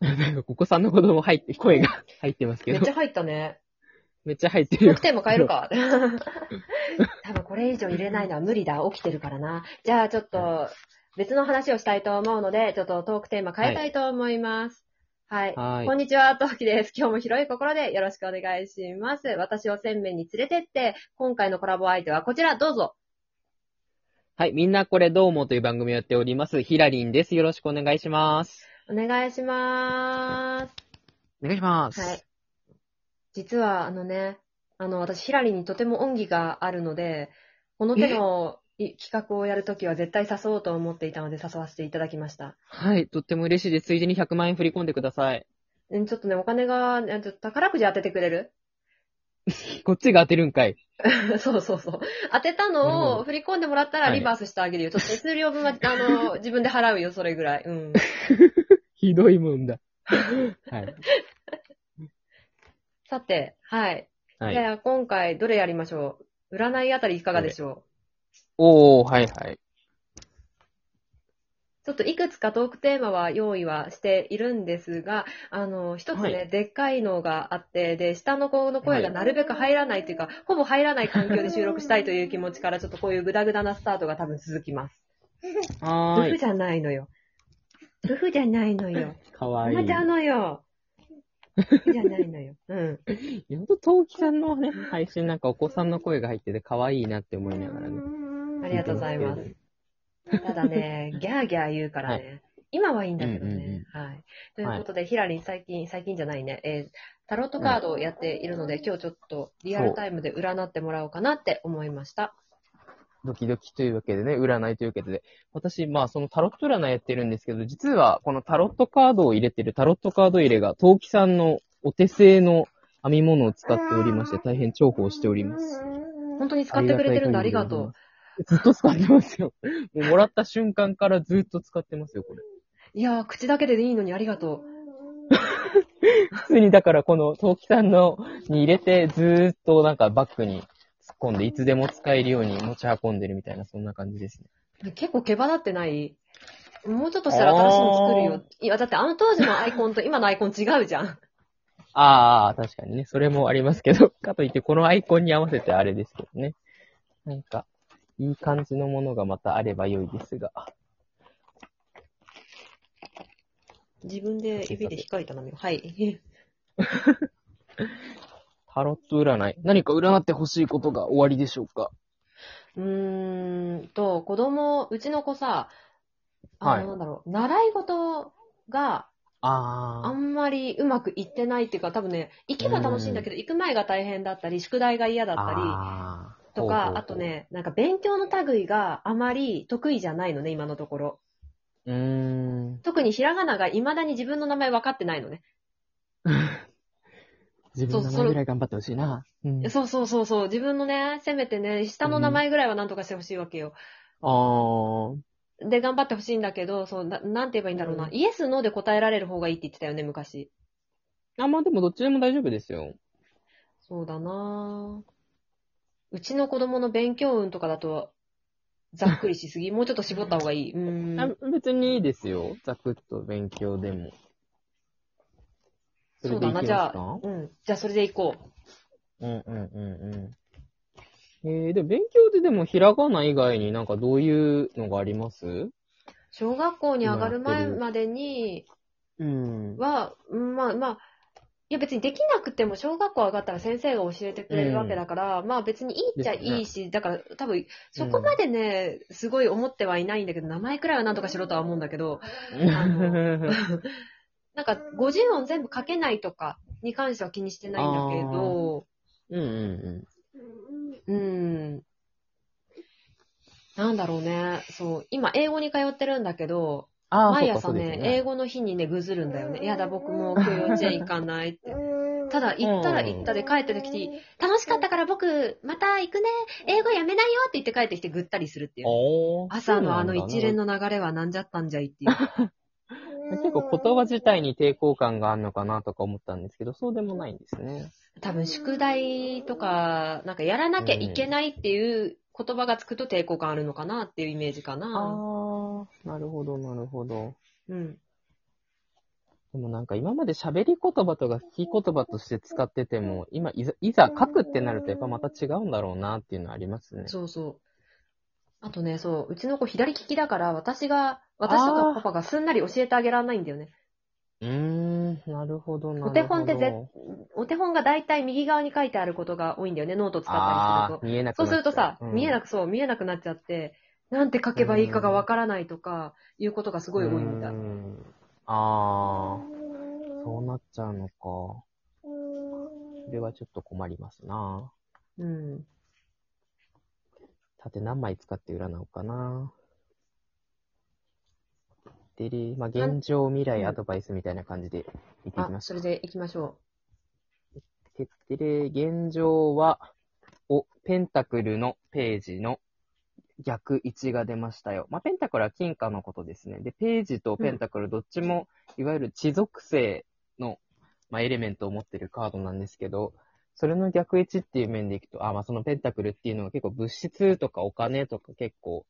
なんか、ここさんの子供入って、声が入ってますけどめっち。ゃ入ったね。めっちゃ入ってるよトーク。テーマ変えるか。多分これ以上入れないのは無理だ。起きてるからな。じゃあちょっと別の話をしたいと思うので、ちょっとトークテーマ変えたいと思います。はい。はいこんにちは、トウキです。今日も広い心でよろしくお願いします。私を洗面に連れてって、今回のコラボ相手はこちら、どうぞ。はい。みんなこれどうもという番組をやっております。ヒラリンです。よろしくお願いします。お願いします。お願いします。はい。実は、あのね、あの、私、ヒラリにとても恩義があるので、この手のい企画をやるときは絶対誘おうと思っていたので誘わせていただきました。はい。とっても嬉しいです。ついでに100万円振り込んでください。うんちょっとね、お金が、宝くじ当ててくれる？こっちが当てるんかい。そうそうそう。当てたのをど振り込んでもらったらはいリバースしてあげるよ。ちょっと手数料分は、あの、自分で払うよ、それぐらい。うん。ひどいもんだ。はい。さて、はい。はい。じゃあ、今回、どれやりましょう？占いあたりいかがでしょおー、はいはい。うちょっといくつかトークテーマは用意はしているんですが、あの、一つね、はいでっかいのがあって、で、下の子の声がなるべく入らないというか、ほぼ入らない環境で収録したいという気持ちから、ちょっとこういうグダグダなスタートが多分続きます。はーい。夫婦じゃないのよ。夫婦じゃないのよ。かわいい。マちゃんのよ。夫婦じゃないのよ。うん。ほんと、トウキさんのね、配信なんかお子さんの声が入ってて可愛いなって思いながらね。ありがとうございます。ただね、ギャーギャー言うからね。今はいいんだけどうんうんね。はい。ということで、ヒラリン最近、最近じゃないね、えータロットカードをやっているので、今日ちょっとリアルタイムで占ってもらおうかなって思いました。ドキドキというわけでね、占いというわけで。私、まあ、そのタロット占いやってるんですけど、実は、このタロットカードを入れてるタロットカード入れが、陶器さんのお手製の編み物を使っておりまして、大変重宝しております。本当に使ってくれてるんだ、ありがとう。う。ずっと使ってますよ。もうもらった瞬間からずっと使ってますよ、これ。いやー、口だけでいいのにありがと 普通にだからこの陶器さんのに入れて、ずーっとなんかバッグに突っ込んで、いつでも使えるように持ち運んでるみたいな、そんな感じですね。う。結構毛羽立ってないもうちょっとしたら新しいの作るよ。いや、だってあの当時のアイコンと今のアイコン違うじゃん。ああ、確かにね。それもありますけど、かといってこのアイコンに合わせてあれですけどね。なんか、いい感じのものがまたあれば良いですが。自分で指で光ったなめはい。タロット占い。何か占ってほしいことが終わりでしょうか？うーんと、子供、うちの子さ、あの、はいなんだろう、習い事があああ。んまりうまくいってないっていうか、多分ね、行けば楽しいんだけど、行く前が大変だったり、宿題が嫌だったり、とか、あと。ね、なんか勉強の類があまり得意じゃないのね、今のところ。ほうーん。特にひらがなが未だに自分の名前分かってないのね。自分の名前ぐらい頑張ってほしいな。うん。そうそうそうそう、自分のね、せめてね、下の名前ぐらいはなんとかしてほしいわけよ。あー。で、頑張ってほしいんだけど、そうな、なんて言えばいいんだろうな。イエス、ノーで答えられる方がいいって言ってたよね、昔。あ、まあでもどっちでも大丈夫ですよ。そうだなぁうちの子供の勉強運とかだと、ざっくりしすぎ。もうちょっと絞った方がいい。うーん。あ別にいいですよ。ザクッと勉強でも。そうだな、れじゃあうん。じゃあそれでいこう。うんうんうんうん。えー、で、勉強ででもひらがな以外になんかどういうのがあります？小学校に上がる前までにうん。は、うんまあまあ、いや別にできなくても小学校上がったら先生が教えてくれるわけだから、まあ別にいいっちゃいいし、だから多分そこまでね、すごい思ってはいないんだけど、名前くらいはなんとかしろとは思うんだけど、あの なんか50音全部書けないとかに関しては気にしてないんだけど、うんうんうん。なんだろうね。そう。今、英語に通ってるんだけど、ああ、毎朝そうかそうです、ね英語の日にね、ぐずるんだよね。やだ、僕も今日幼稚園行かないって。ただ、行ったら行ったで帰ってきて、楽しかったから僕、また行くね。英語やめないよって言って帰ってきてぐったりするっていう。朝のあの一連の流れはなんじゃったんじゃいっていう。結構言葉自体に抵抗感があるのかなとか思ったんですけど、そうでもないんですね。多分宿題とか、なんかやらなきゃいけないっていう言葉がつくと抵抗感あるのかなっていうイメージかあな。ー、なるほど、なるほど。うん。でもなんか今まで喋り言葉とか聞き言葉として使ってても、今いざ、いざ書くってなるとやっぱまた違うんだろうなっていうのはありますね。そうそう。あとね、そう、うちの子左利きだから、私が、私とかパパがすんなり教えてあげられないんだよね。うーん、なるほど、なるほど。お手本ってぜお手本が大体右側に書いてあることが多いんだよね、ノート使ったりするあー見えなくと。なっちゃそうするとさ、見えなくく、そう、見えなくなっちゃって、なんて書けばいいかがわからないとか、いうことがすごい多いみたい。あー、そうなっちゃうのか。それはちょっと困りますな。うん。縦何枚使って占おうかな。でれ、まあ、現状、未来、うんアドバイスみたいな感じで見ていあき、ましょう。それで行きましょてってれ、現状は、お、ペンタクルのページの逆位置が出ましたよ。まあ、ペンタクルは金貨のことですね。で、ページとペンタクルどっちも、いわゆる地属性の、まあ、エレメントを持ってるカードなんですけど、それの逆位置っていう面でいくと、あ、まあ、そのペンタクルっていうのは結構物質とかお金とか結構、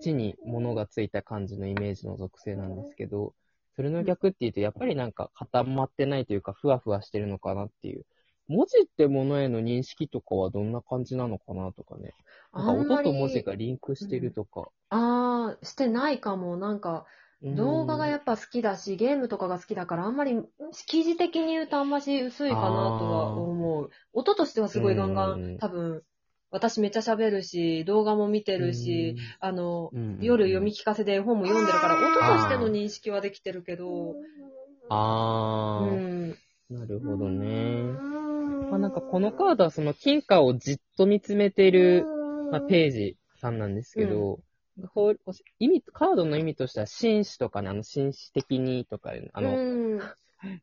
地に物がついた感じのイメージの属性なんですけど、それの逆っていうと、やっぱりなんか固まってないというか、ふわふわしてるのかなっていう。文字ってものへの認識とかはどんな感じなのかなとかね。う。なんか音と文字がリンクしてるとか。ああ、してないかも。なんか、動画がやっっぱ好きだし、ゲームとかが好きだから、あんまり、記事的に言うとあんまし薄いかなとは思う。音としてはすごいガンガうんン、多分、私めっちゃ喋るし、動画も見てるし、、あの、うん夜読み聞かせで本も読んでるから、音としての認識はできてるけど、あー、うん。なるほどね。まあなんかこのカードはその金貨をじっと見つめてる、まあ、ページさんなんですけど、ほう意味、カードの意味としては紳士とかね、あの紳士的にとか、あの、うん、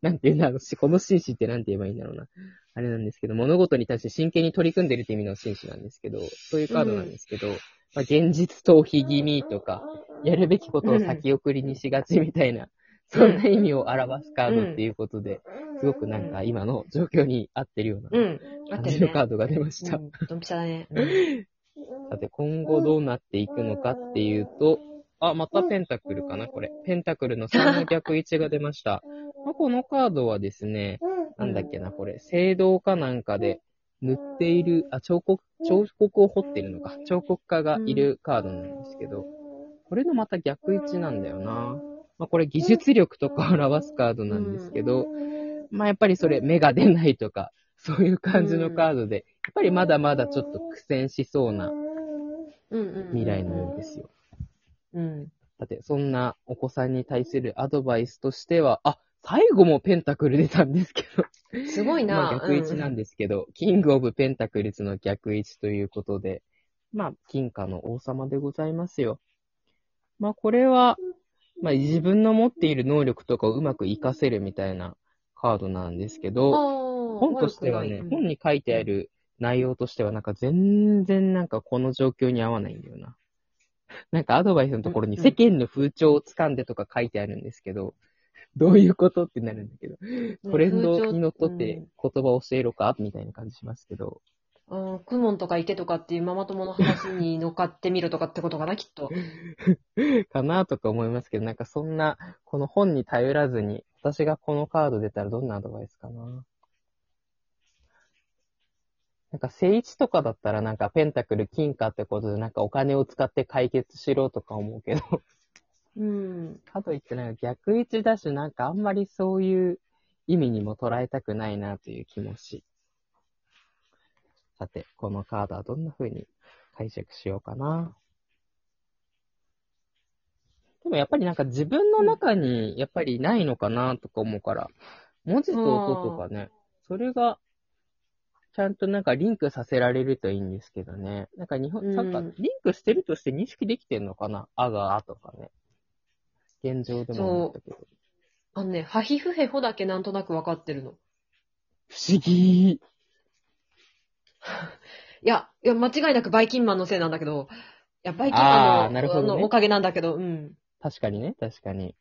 なんていうんだろう、し この紳士ってなんて言えばいいんだろうな。あれなんですけど、物事に対して真剣に取り組んでるって意味の紳士なんですけど、そういうカードなんですけど、まあ、現実逃避気味とか、やるべきことを先送りにしがちみたいな、そんな意味を表すカードっていうことで、すごくなんか今の状況に合ってるようなうん。合っ感てるね。じのカードが出ました。うん、ドンピシャだね。うんさて、今後どうなっていくのかっていうと、あ、またペンタクルかなこれ。ペンタクルの3の逆位置が出ました。まあ、このカードはですね、なんだっけな、これ、青銅かなんかで塗っている、あ、彫刻、彫刻を彫ってるのか。彫刻家がいるカードなんですけど、これのまた逆位置なんだよな。まあ、これ技術力とかを表すカードなんですけど、まあ、やっぱりそれ、目が出ないとか、そういう感じのカードで、やっぱりまだまだちょっと苦戦しそうなうんうんうん未来のようですよ。うん。さて、そんなお子さんに対するアドバイスとしては、あ、最後もペンタクル出たんですけど。すごいな。まあ逆位置なんですけど、キングオブペンタクルズの逆位置ということで、まあ、金貨の王様でございますよ。まあ、これは、まあ、自分の持っている能力とかをうまく活かせるみたいなカードなんですけど、本本としてはね、本に書いてある内容としては、なんか全然なんかこの状況に合わないんだよな。なんかアドバイスのところにうん世間の風潮をつかんでとか書いてあるんですけど、どういうことってなるんだけど、トレンドにのっとって言葉を教えろか？みたいな感じしますけど、うん、クモンとか池とかっていうママ友の話に乗っかってみるとかってことかな、きっと。かなとか思いますけど、なんかそんな、この本に頼らずに、私がこのカード出たらどんなアドバイスかな。なんか、聖一とかだったらなんかペンタクル金貨ってことでなんかお金を使って解決しろとか思うけど、うん。かといってなんか逆位置だしなんかあんまりそういう意味にも捉えたくないなという気もし。さて、このカードはどんな風に解釈しようかな。でもやっぱりなんか自分の中にやっぱりないのかなとか思うから、文字と音とかね、それがちゃんとなんかリンクさせられるといいんですけどね。なんか日本、うんなんかリンクしてるとして認識できてんのかな？あがあとかね。現状でも思ったけど。あのね、ハヒフヘホだけなんとなくわかってるの。不思議。いや、いや、間違いなくバイキンマンのせいなんだけど、いや、バイキンマンのあーなるほどねあのおかげなんだけど、うん。確かにね、確かに。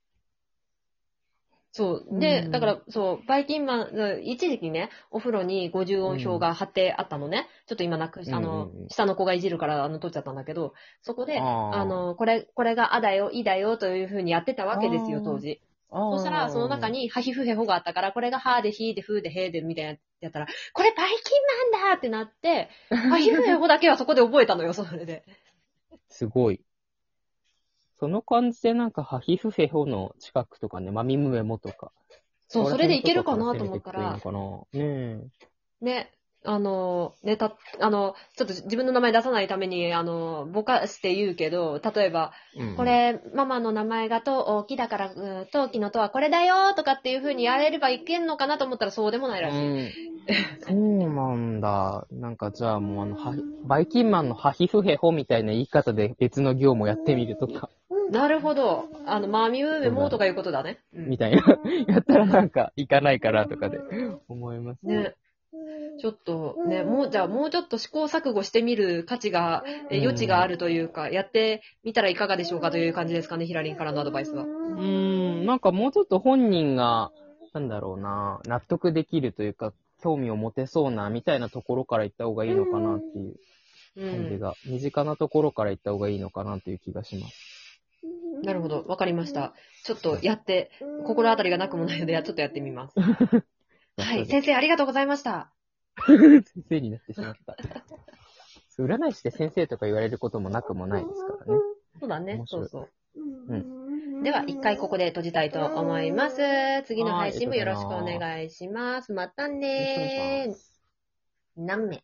そう。うで、んだから、そう、バイキンマン、一時期ね、お風呂に50音表が貼ってあったのね。ちょっと今なくし、あのうんうんうん、下の子がいじるから、あの、取っちゃったんだけど、そこで、あーあの、これ、これがあだよ、いだよ、というふうにやってたわけですよ、あー当時。そそしたら、その中、に、ハヒフヘホがあったから、これがハーで、ヒーで、フーで、ヘーで、みたいなやったら、これバイキンマンだってなって、ハヒフヘホだけはそこで覚えたのよ、それで。すごい。その感じでなんか、ハヒフヘホの近くとかね、マミムメモとか。そう、それでいけるかなとと思ったら、いいのかなねね、あの、ね、た、あの、ちょっと自分の名前出さないために、あの、ぼかして言うけど、例えば、え。うんこ、れ、ママの名前がと、大きだから、うん、陶器のとはこれだよとかっていう風にやれればいけんのかなと思ったらそうでもないらしい。うん。そうなんだ。なんかじゃあもうあの、はバイキンマンのハヒフヘホみたいな言い方で別の業務をやってみるとか、なるほど。あの、マミューメモとかいうことだね。うんみたいな。やったらなんか、いかないかなとかで思いますね。ちょっとね、もう、じゃあもうちょっと試行錯誤してみる価値が、え余地があるというか、やってみたらいかがでしょうかという感じですかね、ヒラリンからのアドバイスは。うーん、なんかもうちょっと本人が、なんだろうな、納得できるというか、興味を持てそうな、みたいなところから行った方がいいのかなっていううん。感じが、身近なところから行った方がいいのかなという気がします。なるほど。わかりました。ちょっとやって、心当たりがなくもないので、ちょっとやってみます。はい。先生、ありがとうございました。先生になってしまった。占い師で先生とか言われることもなくもないですからね。そうだね面。白いうそそう。うでは、一回ここで閉じたいと思います。次の配信もよろしくお願いします。またねー。何名？